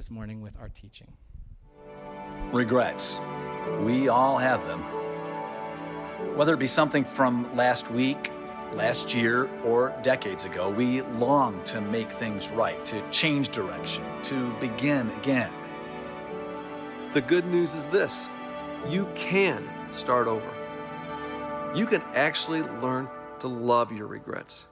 this morning with our teaching. Regrets. We all have them. Whether it be something from last week, last year, or decades ago, we long to make things right, to change direction, to begin again. The good news is this you can start over. You can actually learn to love your regrets.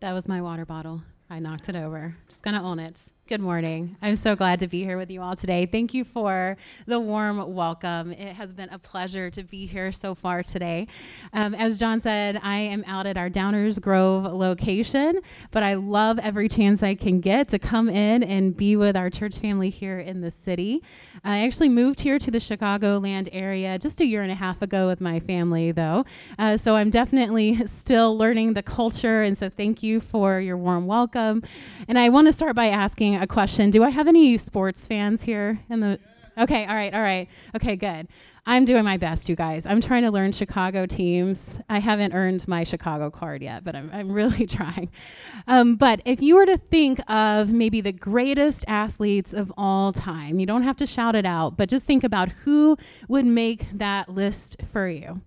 That was my water bottle. I knocked it over. Just gonna own it. Good morning. I'm so glad to be here with you all today. Thank you for the warm welcome. It has been a pleasure to be here so far today. Um, as John said, I am out at our Downers Grove location, but I love every chance I can get to come in and be with our church family here in the city. I actually moved here to the Chicagoland area just a year and a half ago with my family, though. Uh, so I'm definitely still learning the culture, and so thank you for your warm welcome. And I want to start by asking a question. Do I have any sports fans here in the Okay, all right, all right. Okay, good. I'm doing my best, you guys. I'm trying to learn Chicago teams. I haven't earned my Chicago card yet, but I'm, I'm really trying. Um, but if you were to think of maybe the greatest athletes of all time, you don't have to shout it out, but just think about who would make that list for you.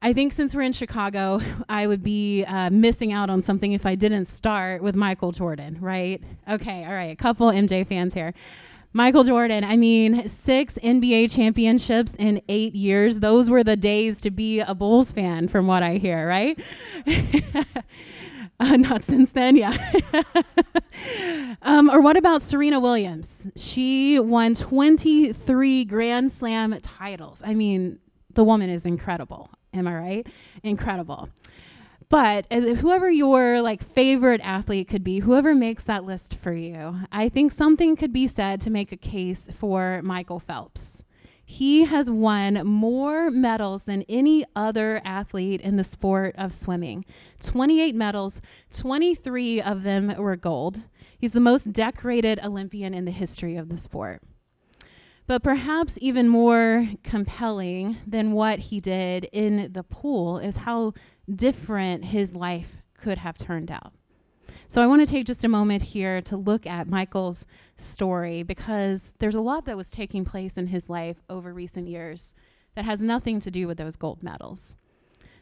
I think since we're in Chicago, I would be uh, missing out on something if I didn't start with Michael Jordan, right? Okay, all right, a couple MJ fans here. Michael Jordan, I mean, six NBA championships in eight years. Those were the days to be a Bulls fan, from what I hear, right? uh, not since then, yeah. um, or what about Serena Williams? She won 23 Grand Slam titles. I mean, the woman is incredible. Am I right? Incredible. But whoever your like favorite athlete could be, whoever makes that list for you, I think something could be said to make a case for Michael Phelps. He has won more medals than any other athlete in the sport of swimming. 28 medals, 23 of them were gold. He's the most decorated Olympian in the history of the sport. But perhaps even more compelling than what he did in the pool is how different his life could have turned out. So I want to take just a moment here to look at Michael's story because there's a lot that was taking place in his life over recent years that has nothing to do with those gold medals.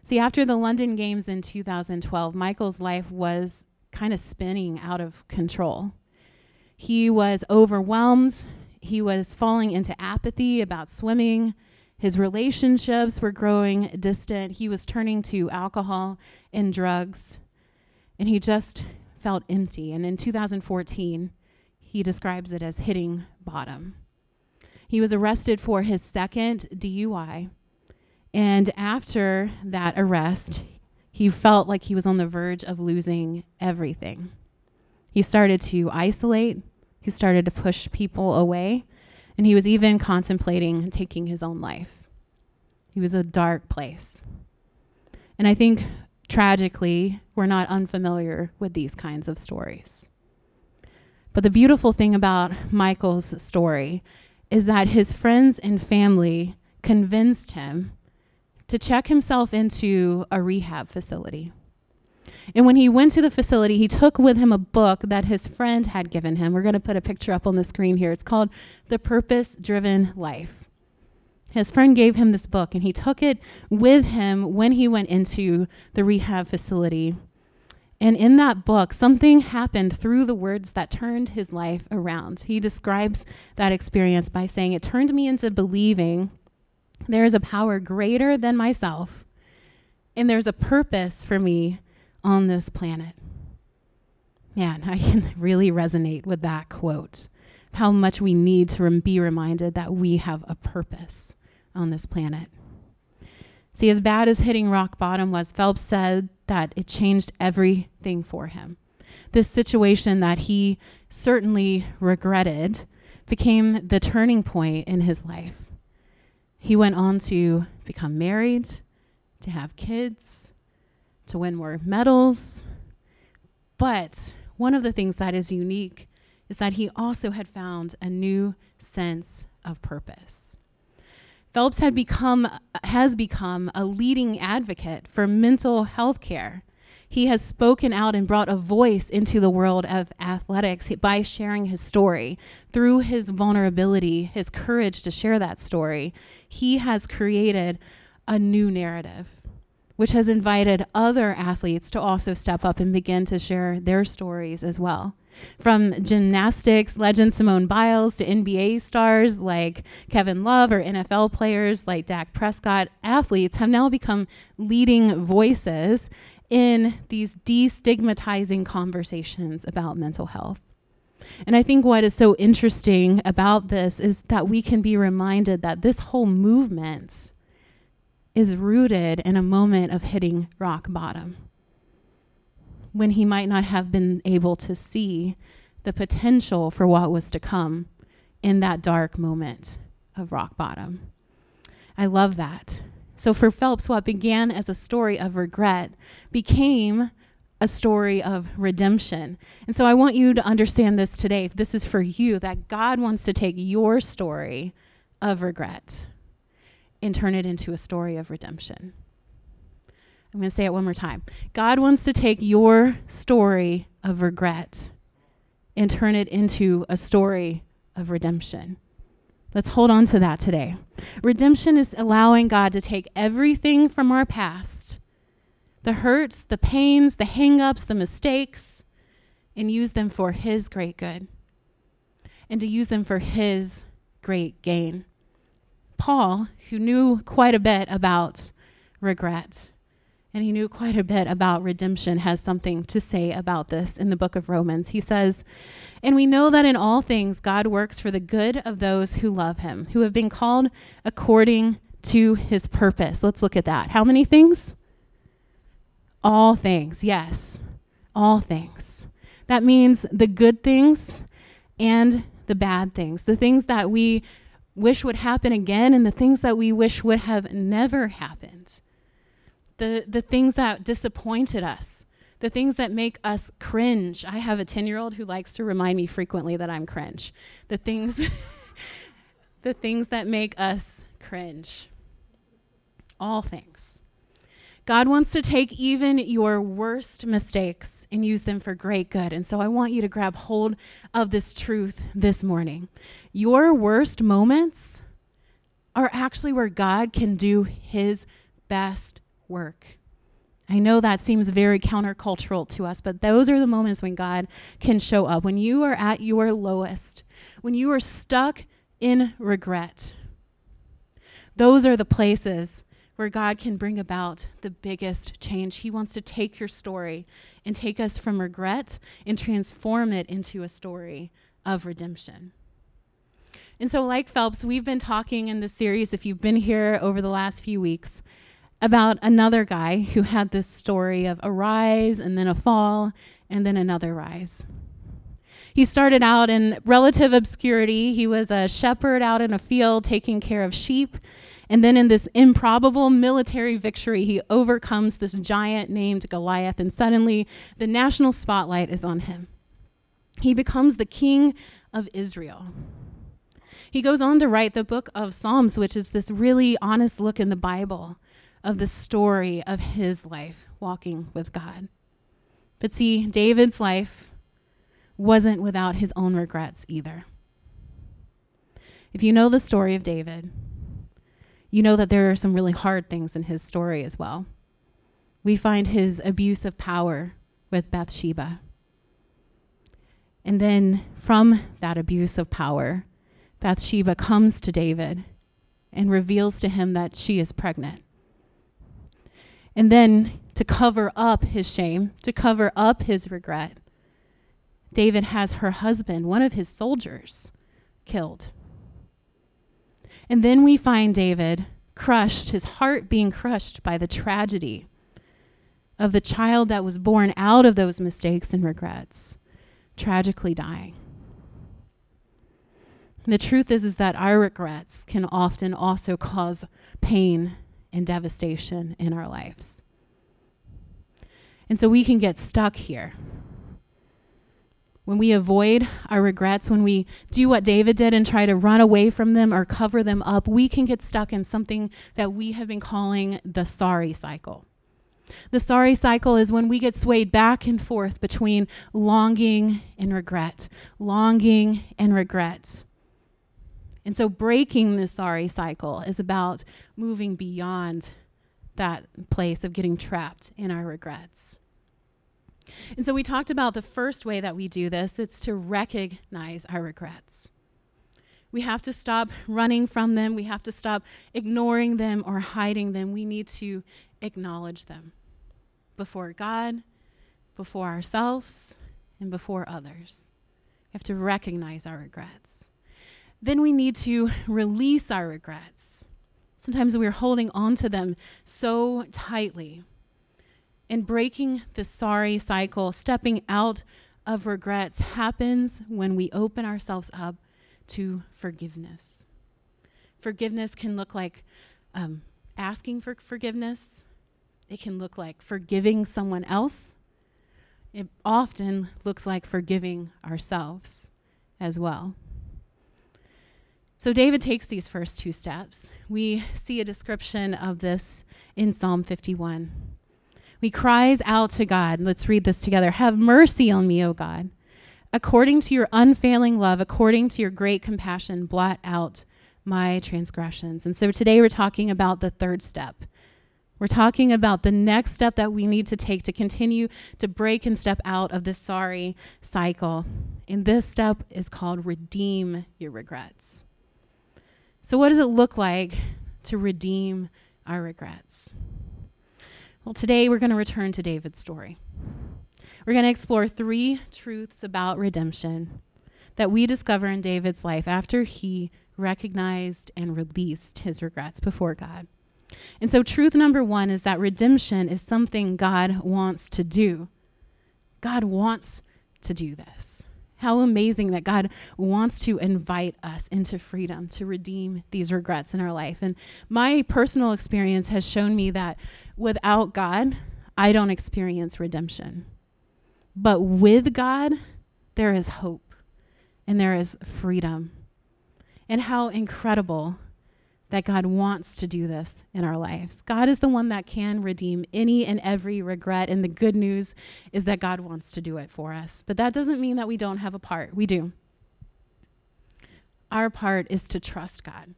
See, after the London Games in 2012, Michael's life was kind of spinning out of control. He was overwhelmed he was falling into apathy about swimming. His relationships were growing distant. He was turning to alcohol and drugs. And he just felt empty. And in 2014, he describes it as hitting bottom. He was arrested for his second DUI. And after that arrest, he felt like he was on the verge of losing everything. He started to isolate, he started to push people away, and he was even contemplating taking his own life. He was a dark place. And I think tragically, we're not unfamiliar with these kinds of stories. But the beautiful thing about Michael's story is that his friends and family convinced him to check himself into a rehab facility. And when he went to the facility, he took with him a book that his friend had given him. We're going to put a picture up on the screen here. It's called The Purpose Driven Life. His friend gave him this book, and he took it with him when he went into the rehab facility. And in that book, something happened through the words that turned his life around. He describes that experience by saying, It turned me into believing there is a power greater than myself, and there's a purpose for me on this planet. Man, I can really resonate with that quote. How much we need to be reminded that we have a purpose on this planet. See, as bad as hitting rock bottom was, Phelps said that it changed everything for him. This situation that he certainly regretted became the turning point in his life. He went on to become married, to have kids, to win more medals. But one of the things that is unique is that he also had found a new sense of purpose. Phelps had become has become a leading advocate for mental health care. He has spoken out and brought a voice into the world of athletics by sharing his story. Through his vulnerability, his courage to share that story, he has created a new narrative, which has invited other athletes to also step up and begin to share their stories as well. From gymnastics legend Simone Biles to NBA stars like Kevin Love or NFL players like Dak Prescott, athletes have now become leading voices in these destigmatizing conversations about mental health. And I think what is so interesting about this is that we can be reminded that this whole movement is rooted in a moment of hitting rock bottom when he might not have been able to see the potential for what was to come in that dark moment of rock bottom. I love that. So for Phelps, what began as a story of regret became a story of redemption. And so I want you to understand this today. This is for you that God wants to take your story of regret and turn it into a story of redemption. I'm going to say it one more time. God wants to take your story of regret and turn it into a story of redemption. Let's hold on to that today. Redemption is allowing God to take everything from our past the hurts, the pains, the hangups, the mistakes and use them for His great good and to use them for His great gain. Paul, who knew quite a bit about regret, and he knew quite a bit about redemption, has something to say about this in the book of Romans. He says, And we know that in all things God works for the good of those who love him, who have been called according to his purpose. Let's look at that. How many things? All things, yes, all things. That means the good things and the bad things, the things that we wish would happen again and the things that we wish would have never happened the, the things that disappointed us, the things that make us cringe. I have a 10 year old who likes to remind me frequently that I'm cringe. The things, the things that make us cringe. All things. God wants to take even your worst mistakes and use them for great good. And so I want you to grab hold of this truth this morning. Your worst moments are actually where God can do his best work. I know that seems very countercultural to us, but those are the moments when God can show up. When you are at your lowest, when you are stuck in regret, those are the places where God can bring about the biggest change. He wants to take your story and take us from regret and transform it into a story of redemption. And so, like Phelps, we've been talking in this series, if you've been here over the last few weeks, about another guy who had this story of a rise and then a fall and then another rise. He started out in relative obscurity. He was a shepherd out in a field taking care of sheep. And then, in this improbable military victory, he overcomes this giant named Goliath, and suddenly the national spotlight is on him. He becomes the king of Israel. He goes on to write the book of Psalms, which is this really honest look in the Bible of the story of his life walking with God. But see, David's life wasn't without his own regrets either. If you know the story of David, you know that there are some really hard things in his story as well. We find his abuse of power with Bathsheba. And then from that abuse of power, Bathsheba comes to David and reveals to him that she is pregnant. And then to cover up his shame, to cover up his regret, David has her husband, one of his soldiers, killed. And then we find David crushed, his heart being crushed by the tragedy of the child that was born out of those mistakes and regrets, tragically dying. The truth is, is that our regrets can often also cause pain and devastation in our lives. And so we can get stuck here. When we avoid our regrets, when we do what David did and try to run away from them or cover them up, we can get stuck in something that we have been calling the sorry cycle. The sorry cycle is when we get swayed back and forth between longing and regret, longing and regret. And so breaking the sorry cycle is about moving beyond that place of getting trapped in our regrets. And so we talked about the first way that we do this it's to recognize our regrets. We have to stop running from them. We have to stop ignoring them or hiding them. We need to acknowledge them before God, before ourselves, and before others. We have to recognize our regrets. Then we need to release our regrets. Sometimes we're holding on to them so tightly. And breaking the sorry cycle, stepping out of regrets, happens when we open ourselves up to forgiveness. Forgiveness can look like um, asking for forgiveness, it can look like forgiving someone else. It often looks like forgiving ourselves as well. So David takes these first two steps. We see a description of this in Psalm 51. He cries out to God. Let's read this together. Have mercy on me, O God. According to your unfailing love, according to your great compassion, blot out my transgressions. And so today we're talking about the third step. We're talking about the next step that we need to take to continue to break and step out of this sorry cycle. And this step is called redeem your regrets. So, what does it look like to redeem our regrets? Well, today we're going to return to David's story. We're going to explore three truths about redemption that we discover in David's life after he recognized and released his regrets before God. And so, truth number one is that redemption is something God wants to do. God wants to do this. How amazing that God wants to invite us into freedom to redeem these regrets in our life. And my personal experience has shown me that without God, I don't experience redemption. But with God, there is hope and there is freedom. And how incredible that God wants to do this in our lives. God is the one that can redeem any and every regret. And the good news is that God wants to do it for us. But that doesn't mean that we don't have a part. We do. Our part is to trust God,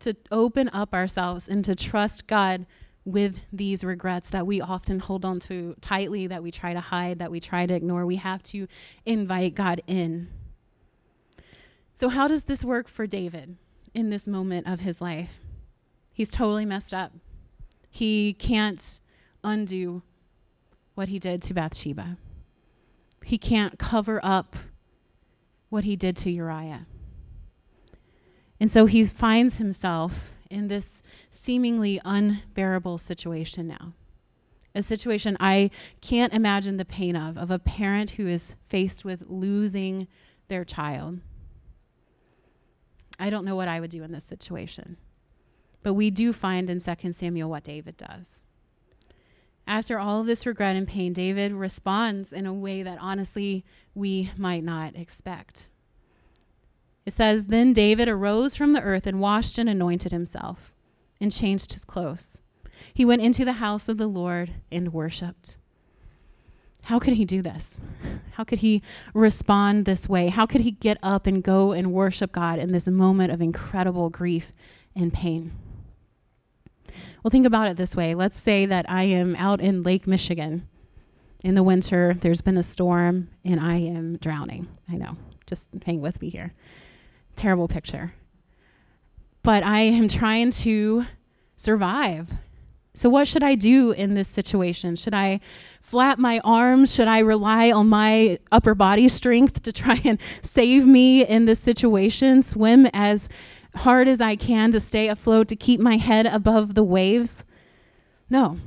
to open up ourselves and to trust God with these regrets that we often hold on to tightly, that we try to hide, that we try to ignore. We have to invite God in. So, how does this work for David? In this moment of his life. He's totally messed up. He can't undo what he did to Bathsheba. He can't cover up what he did to Uriah. And so he finds himself in this seemingly unbearable situation now. A situation I can't imagine the pain of, of a parent who is faced with losing their child. I don't know what I would do in this situation. But we do find in 2 Samuel what David does. After all of this regret and pain, David responds in a way that honestly we might not expect. It says, Then David arose from the earth and washed and anointed himself and changed his clothes. He went into the house of the Lord and worshiped. How could he do this? How could he respond this way? How could he get up and go and worship God in this moment of incredible grief and pain? Well, think about it this way. Let's say that I am out in Lake Michigan in the winter, there's been a storm, and I am drowning. I know, just hang with me here. Terrible picture. But I am trying to survive so, what should I do in this situation? Should I flap my arms? Should I rely on my upper body strength to try and save me in this situation? Swim as hard as I can to stay afloat, to keep my head above the waves? No.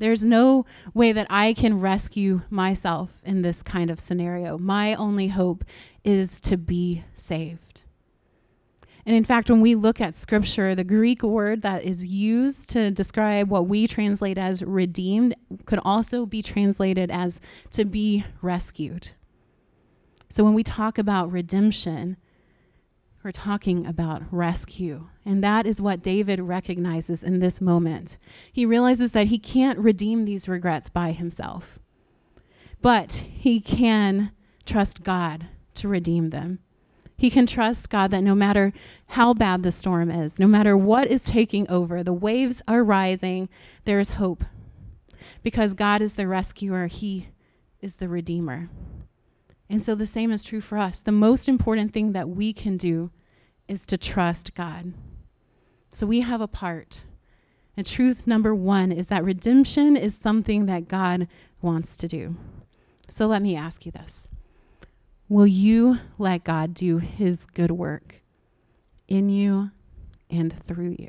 There's no way that I can rescue myself in this kind of scenario. My only hope is to be saved. And in fact, when we look at scripture, the Greek word that is used to describe what we translate as redeemed could also be translated as to be rescued. So when we talk about redemption, we're talking about rescue. And that is what David recognizes in this moment. He realizes that he can't redeem these regrets by himself, but he can trust God to redeem them. He can trust God that no matter how bad the storm is, no matter what is taking over, the waves are rising, there is hope. Because God is the rescuer, He is the redeemer. And so the same is true for us. The most important thing that we can do is to trust God. So we have a part. And truth number one is that redemption is something that God wants to do. So let me ask you this Will you let God do his good work in you and through you?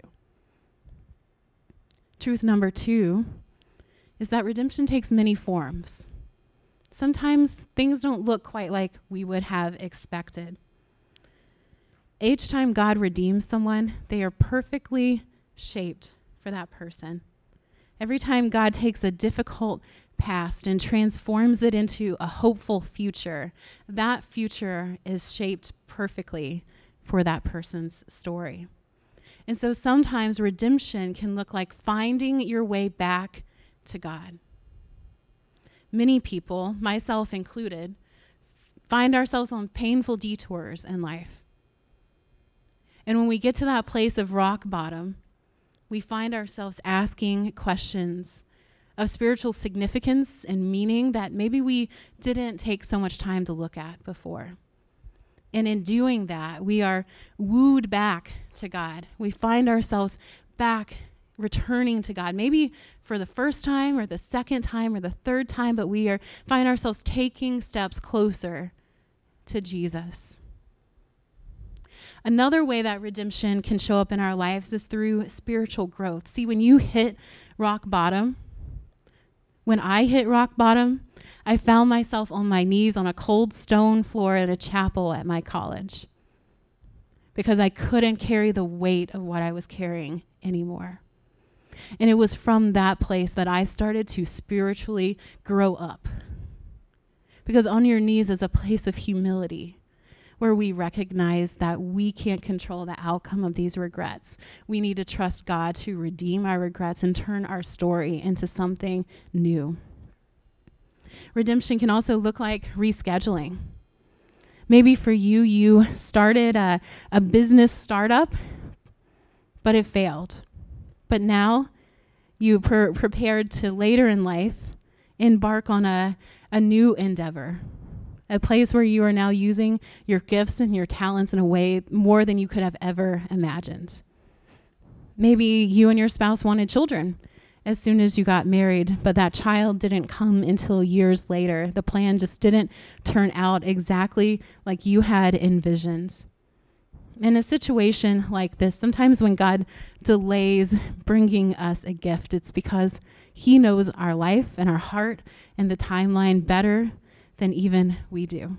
Truth number two is that redemption takes many forms. Sometimes things don't look quite like we would have expected. Each time God redeems someone, they are perfectly shaped for that person. Every time God takes a difficult past and transforms it into a hopeful future, that future is shaped perfectly for that person's story. And so sometimes redemption can look like finding your way back to God. Many people, myself included, find ourselves on painful detours in life. And when we get to that place of rock bottom, we find ourselves asking questions of spiritual significance and meaning that maybe we didn't take so much time to look at before. And in doing that, we are wooed back to God. We find ourselves back returning to God, maybe for the first time or the second time or the third time, but we are find ourselves taking steps closer to Jesus. Another way that redemption can show up in our lives is through spiritual growth. See, when you hit rock bottom, when I hit rock bottom, I found myself on my knees on a cold stone floor in a chapel at my college because I couldn't carry the weight of what I was carrying anymore. And it was from that place that I started to spiritually grow up. Because on your knees is a place of humility where we recognize that we can't control the outcome of these regrets. We need to trust God to redeem our regrets and turn our story into something new. Redemption can also look like rescheduling. Maybe for you, you started a, a business startup, but it failed. But now you per- prepared to later in life embark on a, a new endeavor a place where you are now using your gifts and your talents in a way more than you could have ever imagined. Maybe you and your spouse wanted children as soon as you got married, but that child didn't come until years later. The plan just didn't turn out exactly like you had envisioned. In a situation like this, sometimes when God delays bringing us a gift, it's because He knows our life and our heart and the timeline better than even we do.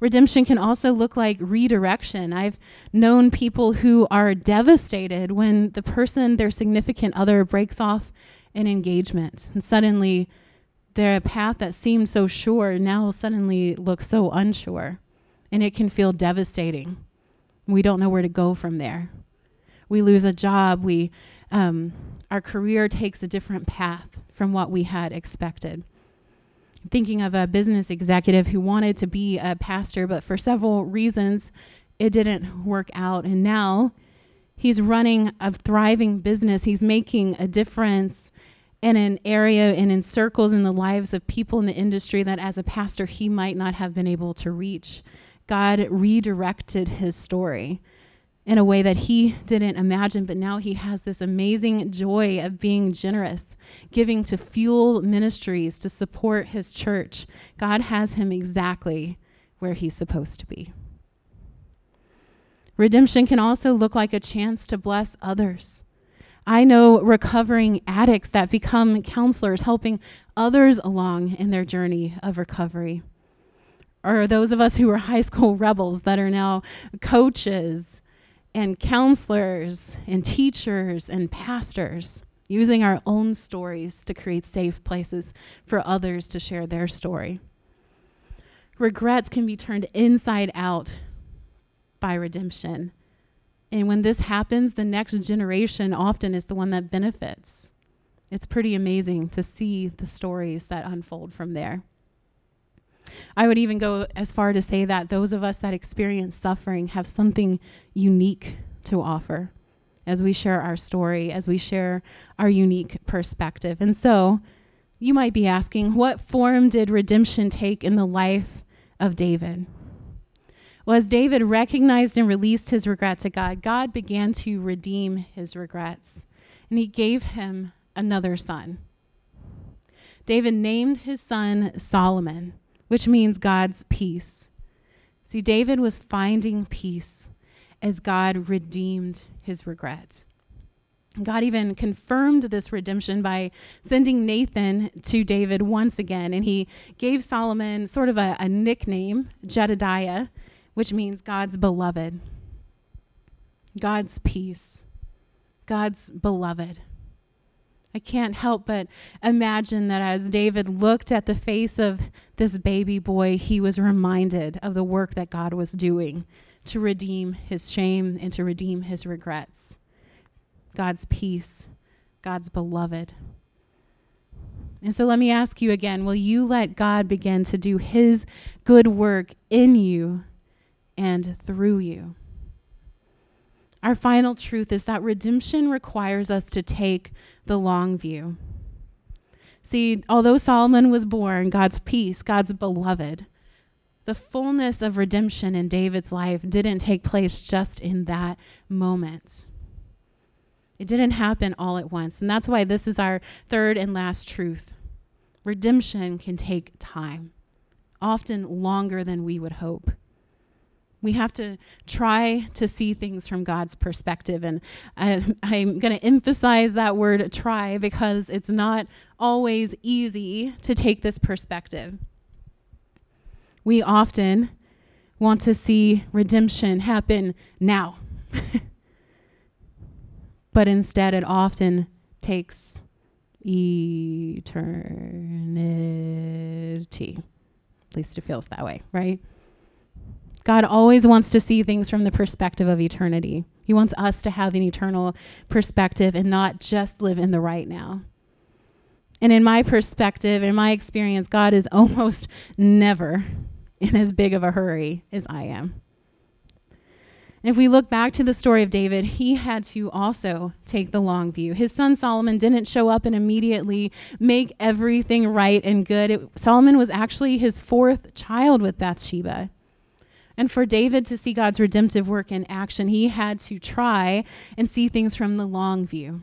Redemption can also look like redirection. I've known people who are devastated when the person, their significant other, breaks off an engagement and suddenly their path that seemed so sure now suddenly looks so unsure. And it can feel devastating. We don't know where to go from there. We lose a job. We, um, our career takes a different path from what we had expected thinking of a business executive who wanted to be a pastor, but for several reasons, it didn't work out. And now he's running a thriving business. He's making a difference in an area and in circles in the lives of people in the industry that as a pastor he might not have been able to reach. God redirected his story in a way that he didn't imagine, but now he has this amazing joy of being generous, giving to fuel ministries to support his church. God has him exactly where he's supposed to be. Redemption can also look like a chance to bless others. I know recovering addicts that become counselors, helping others along in their journey of recovery. Or those of us who were high school rebels that are now coaches and counselors and teachers and pastors using our own stories to create safe places for others to share their story. Regrets can be turned inside out by redemption. And when this happens, the next generation often is the one that benefits. It's pretty amazing to see the stories that unfold from there. I would even go as far to say that those of us that experience suffering have something unique to offer as we share our story, as we share our unique perspective. And so you might be asking, what form did redemption take in the life of David? Well, as David recognized and released his regret to God, God began to redeem his regrets, and he gave him another son. David named his son Solomon, which means God's peace. See, David was finding peace as God redeemed his regret. God even confirmed this redemption by sending Nathan to David once again, and he gave Solomon sort of a, a nickname, Jedidiah, which means God's beloved, God's peace, God's beloved. I can't help but imagine that as David looked at the face of this baby boy, he was reminded of the work that God was doing to redeem his shame and to redeem his regrets. God's peace, God's beloved. And so let me ask you again will you let God begin to do his good work in you and through you? Our final truth is that redemption requires us to take the long view. See, although Solomon was born God's peace, God's beloved, the fullness of redemption in David's life didn't take place just in that moment. It didn't happen all at once. And that's why this is our third and last truth. Redemption can take time, often longer than we would hope. We have to try to see things from God's perspective. And I, am going to emphasize that word try because it's not always easy to take this perspective. We often want to see redemption happen now. but instead, it often takes eternity. At least it feels that way, right? God always wants to see things from the perspective of eternity. He wants us to have an eternal perspective and not just live in the right now. And in my perspective, in my experience, God is almost never in as big of a hurry as I am. If we look back to the story of David, he had to also take the long view. His son Solomon didn't show up and immediately make everything right and good. It, Solomon was actually his fourth child with Bathsheba. And for David to see God's redemptive work in action, he had to try and see things from the long view.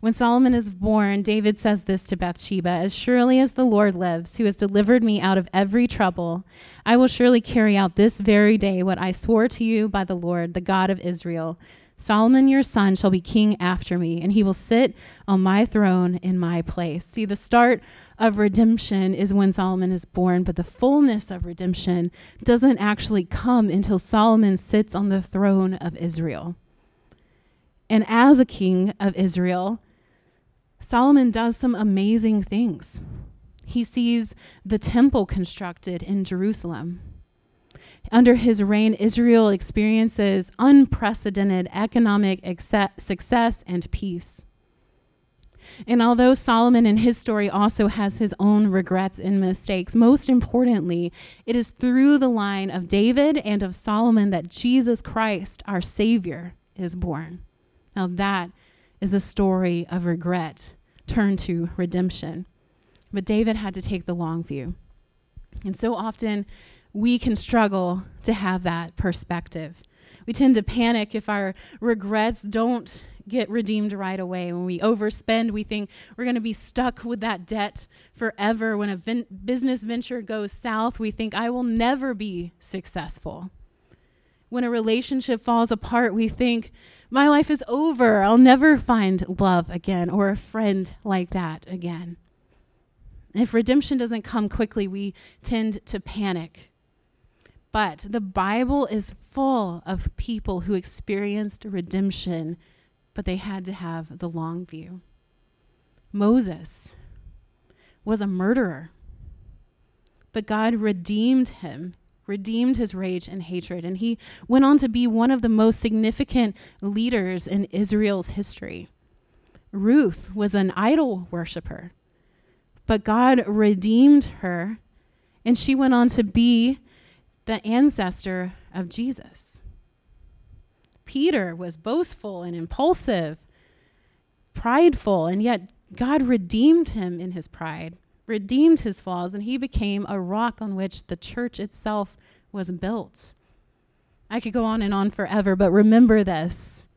When Solomon is born, David says this to Bathsheba As surely as the Lord lives, who has delivered me out of every trouble, I will surely carry out this very day what I swore to you by the Lord, the God of Israel. Solomon your son shall be king after me, and he will sit on my throne in my place. See, the start of redemption is when Solomon is born, but the fullness of redemption doesn't actually come until Solomon sits on the throne of Israel. And as a king of Israel, Solomon does some amazing things. He sees the temple constructed in Jerusalem. Under his reign, Israel experiences unprecedented economic success and peace. And although Solomon in his story also has his own regrets and mistakes, most importantly, it is through the line of David and of Solomon that Jesus Christ, our Savior, is born. Now, that is a story of regret turned to redemption. But David had to take the long view. And so often we can struggle to have that perspective. We tend to panic if our regrets don't get redeemed right away. When we overspend, we think we're going to be stuck with that debt forever. When a business venture goes south, we think I will never be successful. When a relationship falls apart, we think my life is over. I'll never find love again or a friend like that again. If redemption doesn't come quickly, we tend to panic. But the Bible is full of people who experienced redemption, but they had to have the long view. Moses was a murderer, but God redeemed him, redeemed his rage and hatred, and he went on to be one of the most significant leaders in Israel's history. Ruth was an idol worshiper, but God redeemed her, and she went on to be the ancestor of Jesus. Peter was boastful and impulsive, prideful, and yet God redeemed him in his pride redeemed his flaws, and he became a rock on which the church itself was built. I could go on and on forever, but remember this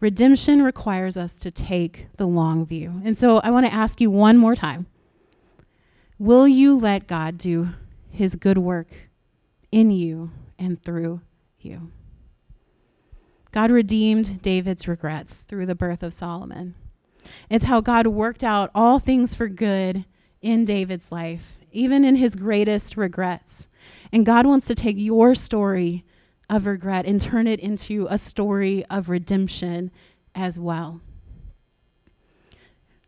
redemption requires us to take the long view. And so I want to ask you one more time Will you let God do his good work in you and through you? God redeemed David's regrets through the birth of Solomon. It's how God worked out all things for good in David's life, even in his greatest regrets. And God wants to take your story of regret and turn it into a story of redemption as well.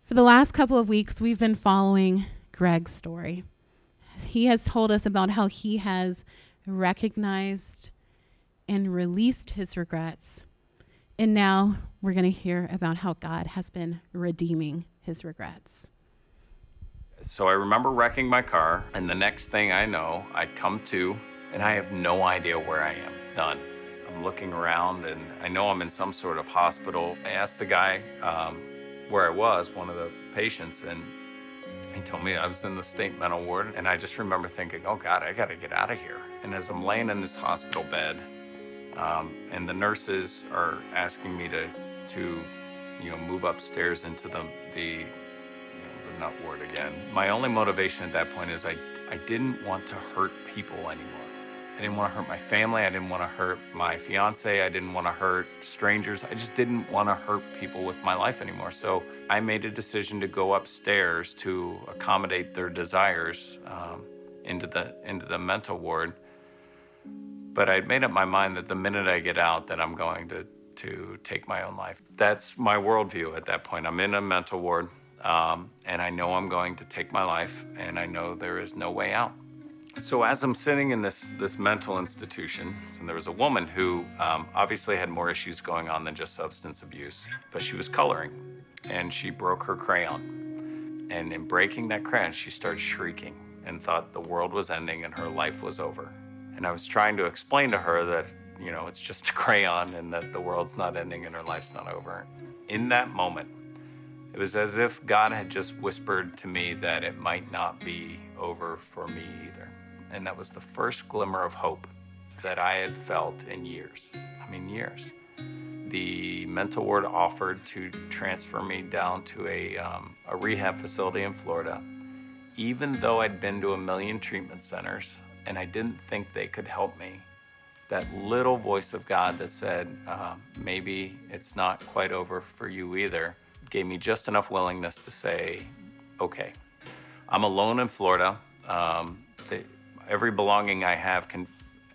For the last couple of weeks, we've been following Greg's story. He has told us about how he has recognized and released his regrets. And now we're going to hear about how God has been redeeming his regrets. So I remember wrecking my car, and the next thing I know, I come to, and I have no idea where I am. None. I'm looking around, and I know I'm in some sort of hospital. I asked the guy um, where I was, one of the patients, and he told me I was in the state mental ward. And I just remember thinking, oh God, I gotta get out of here. And as I'm laying in this hospital bed, um, and the nurses are asking me to, to, you know, move upstairs into the, the nut ward again. My only motivation at that point is I, I didn't want to hurt people anymore. I didn't want to hurt my family. I didn't want to hurt my fiance. I didn't want to hurt strangers. I just didn't want to hurt people with my life anymore. So I made a decision to go upstairs to accommodate their desires um, into the into the mental ward. But I'd made up my mind that the minute I get out, that I'm going to to take my own life. That's my worldview at that point. I'm in a mental ward. Um, and I know I'm going to take my life, and I know there is no way out. So as I'm sitting in this this mental institution, and there was a woman who um, obviously had more issues going on than just substance abuse, but she was coloring, and she broke her crayon, and in breaking that crayon, she started shrieking and thought the world was ending and her life was over. And I was trying to explain to her that you know it's just a crayon and that the world's not ending and her life's not over. In that moment, it was as if God had just whispered to me that it might not be over for me either. And that was the first glimmer of hope that I had felt in years. I mean, years. The mental ward offered to transfer me down to a, um, a rehab facility in Florida, even though I'd been to a million treatment centers and I didn't think they could help me. That little voice of God that said, uh, maybe it's not quite over for you either gave me just enough willingness to say, okay, I'm alone in Florida. Um, every belonging I have can,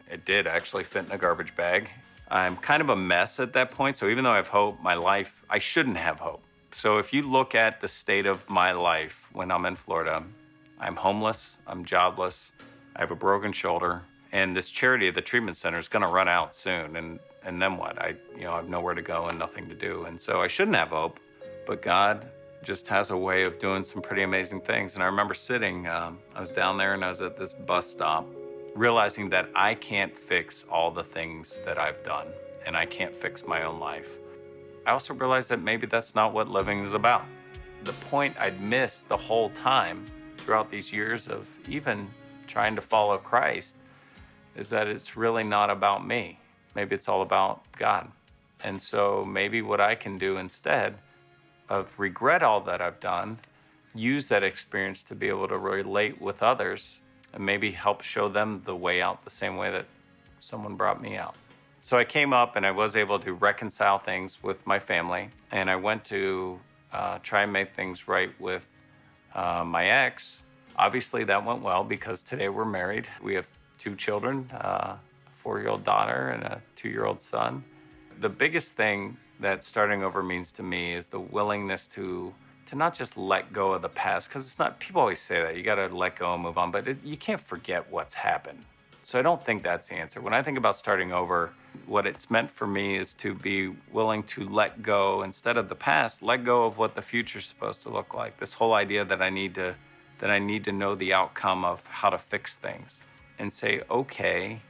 it did actually fit in a garbage bag. I'm kind of a mess at that point. So even though I have hope, my life, I shouldn't have hope. So if you look at the state of my life when I'm in Florida, I'm homeless, I'm jobless, I have a broken shoulder, and this charity, of the treatment center, is going to run out soon. And and then what? I you know I have nowhere to go and nothing to do, and so I shouldn't have hope. But God just has a way of doing some pretty amazing things. And I remember sitting, um, I was down there and I was at this bus stop, realizing that I can't fix all the things that I've done and I can't fix my own life. I also realized that maybe that's not what living is about. The point I'd missed the whole time throughout these years of even trying to follow Christ is that it's really not about me. Maybe it's all about God. And so maybe what I can do instead of regret all that I've done, use that experience to be able to relate with others and maybe help show them the way out the same way that someone brought me out. So I came up and I was able to reconcile things with my family, and I went to uh, try and make things right with uh, my ex. Obviously, that went well because today we're married. We have two children uh, a four year old daughter and a two year old son. The biggest thing that starting over means to me is the willingness to to not just let go of the past because it's not people always say that you got to let go and move on but it, you can't forget what's happened So I don't think that's the answer. When I think about starting over, what it's meant for me is to be willing to let go instead of the past, let go of what the future's supposed to look like. This whole idea that I need to that I need to know the outcome of how to fix things and say, "Okay,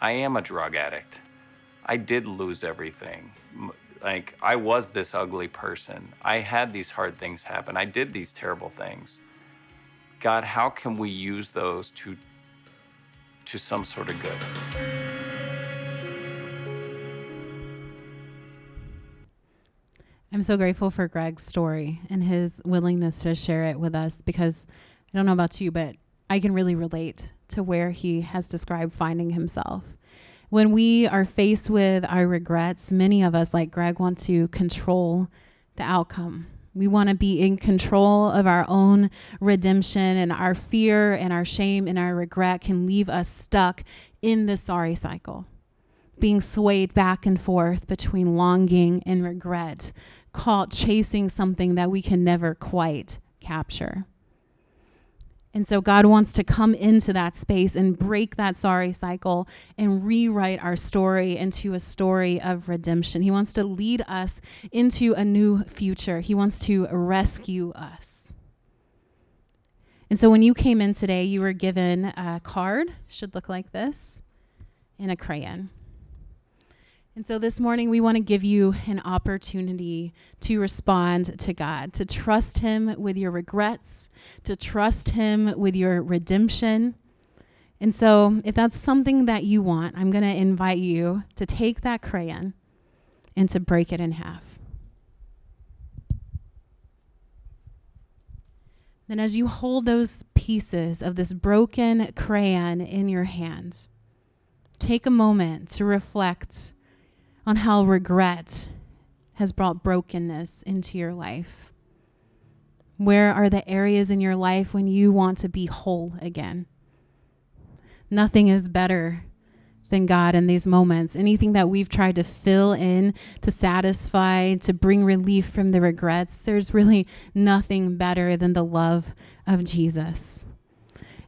I am a drug addict. I did lose everything. Like I was this ugly person. I had these hard things happen. I did these terrible things. God, how can we use those to to some sort of good. I'm so grateful for Greg's story and his willingness to share it with us because I don't know about you, but I can really relate to where he has described finding himself. When we are faced with our regrets, many of us, like Greg, want to control the outcome. We want to be in control of our own redemption, and our fear and our shame and our regret can leave us stuck in the sorry cycle, being swayed back and forth between longing and regret, caught chasing something that we can never quite capture. And so God wants to come into that space and break that sorry cycle and rewrite our story into a story of redemption. He wants to lead us into a new future. He wants to rescue us. And so when you came in today, you were given a card, should look like this, and a crayon. And so this morning, we want to give you an opportunity to respond to God, to trust Him with your regrets, to trust Him with your redemption. And so, if that's something that you want, I'm going to invite you to take that crayon and to break it in half. Then, as you hold those pieces of this broken crayon in your hand, take a moment to reflect on how regret has brought brokenness into your life. Where are the areas in your life when you want to be whole again? Nothing is better than God in these moments. Anything that we've tried to fill in, to satisfy, to bring relief from the regrets, there's really nothing better than the love of Jesus.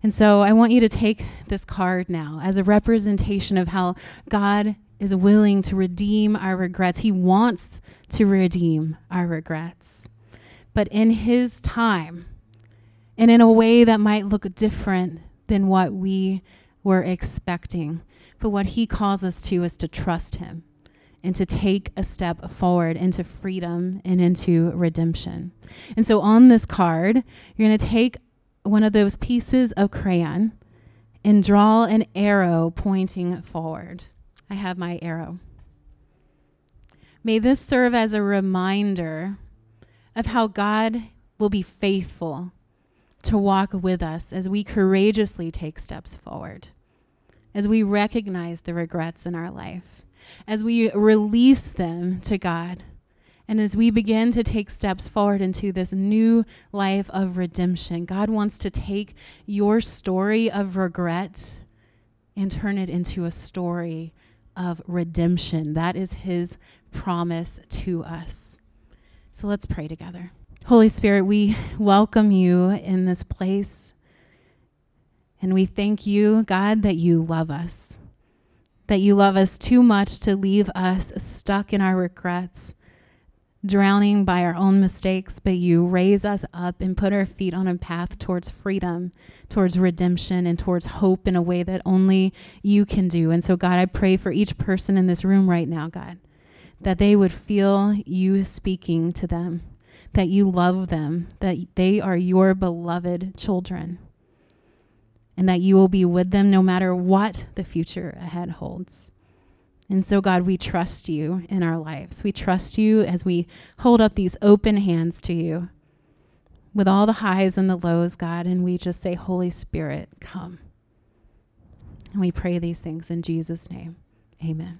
And so I want you to take this card now as a representation of how God is willing to redeem our regrets. He wants to redeem our regrets. But in His time, and in a way that might look different than what we were expecting. But what He calls us to is to trust Him and to take a step forward into freedom and into redemption. And so on this card, you're going to take one of those pieces of crayon and draw an arrow pointing forward. I have my arrow. May this serve as a reminder of how God will be faithful to walk with us as we courageously take steps forward, as we recognize the regrets in our life, as we release them to God, and as we begin to take steps forward into this new life of redemption. God wants to take your story of regret and turn it into a story of redemption. That is his promise to us. So let's pray together. Holy Spirit, we welcome you in this place. And we thank you, God, that you love us, that you love us too much to leave us stuck in our regrets, drowning by our own mistakes, but you raise us up and put our feet on a path towards freedom, towards redemption, and towards hope in a way that only you can do. And so, God, I pray for each person in this room right now, God, that they would feel you speaking to them, that you love them, that they are your beloved children, and that you will be with them no matter what the future ahead holds. And so, God, we trust you in our lives. We trust you as we hold up these open hands to you with all the highs and the lows, God, and we just say, Holy Spirit, come. And we pray these things in Jesus' name. Amen.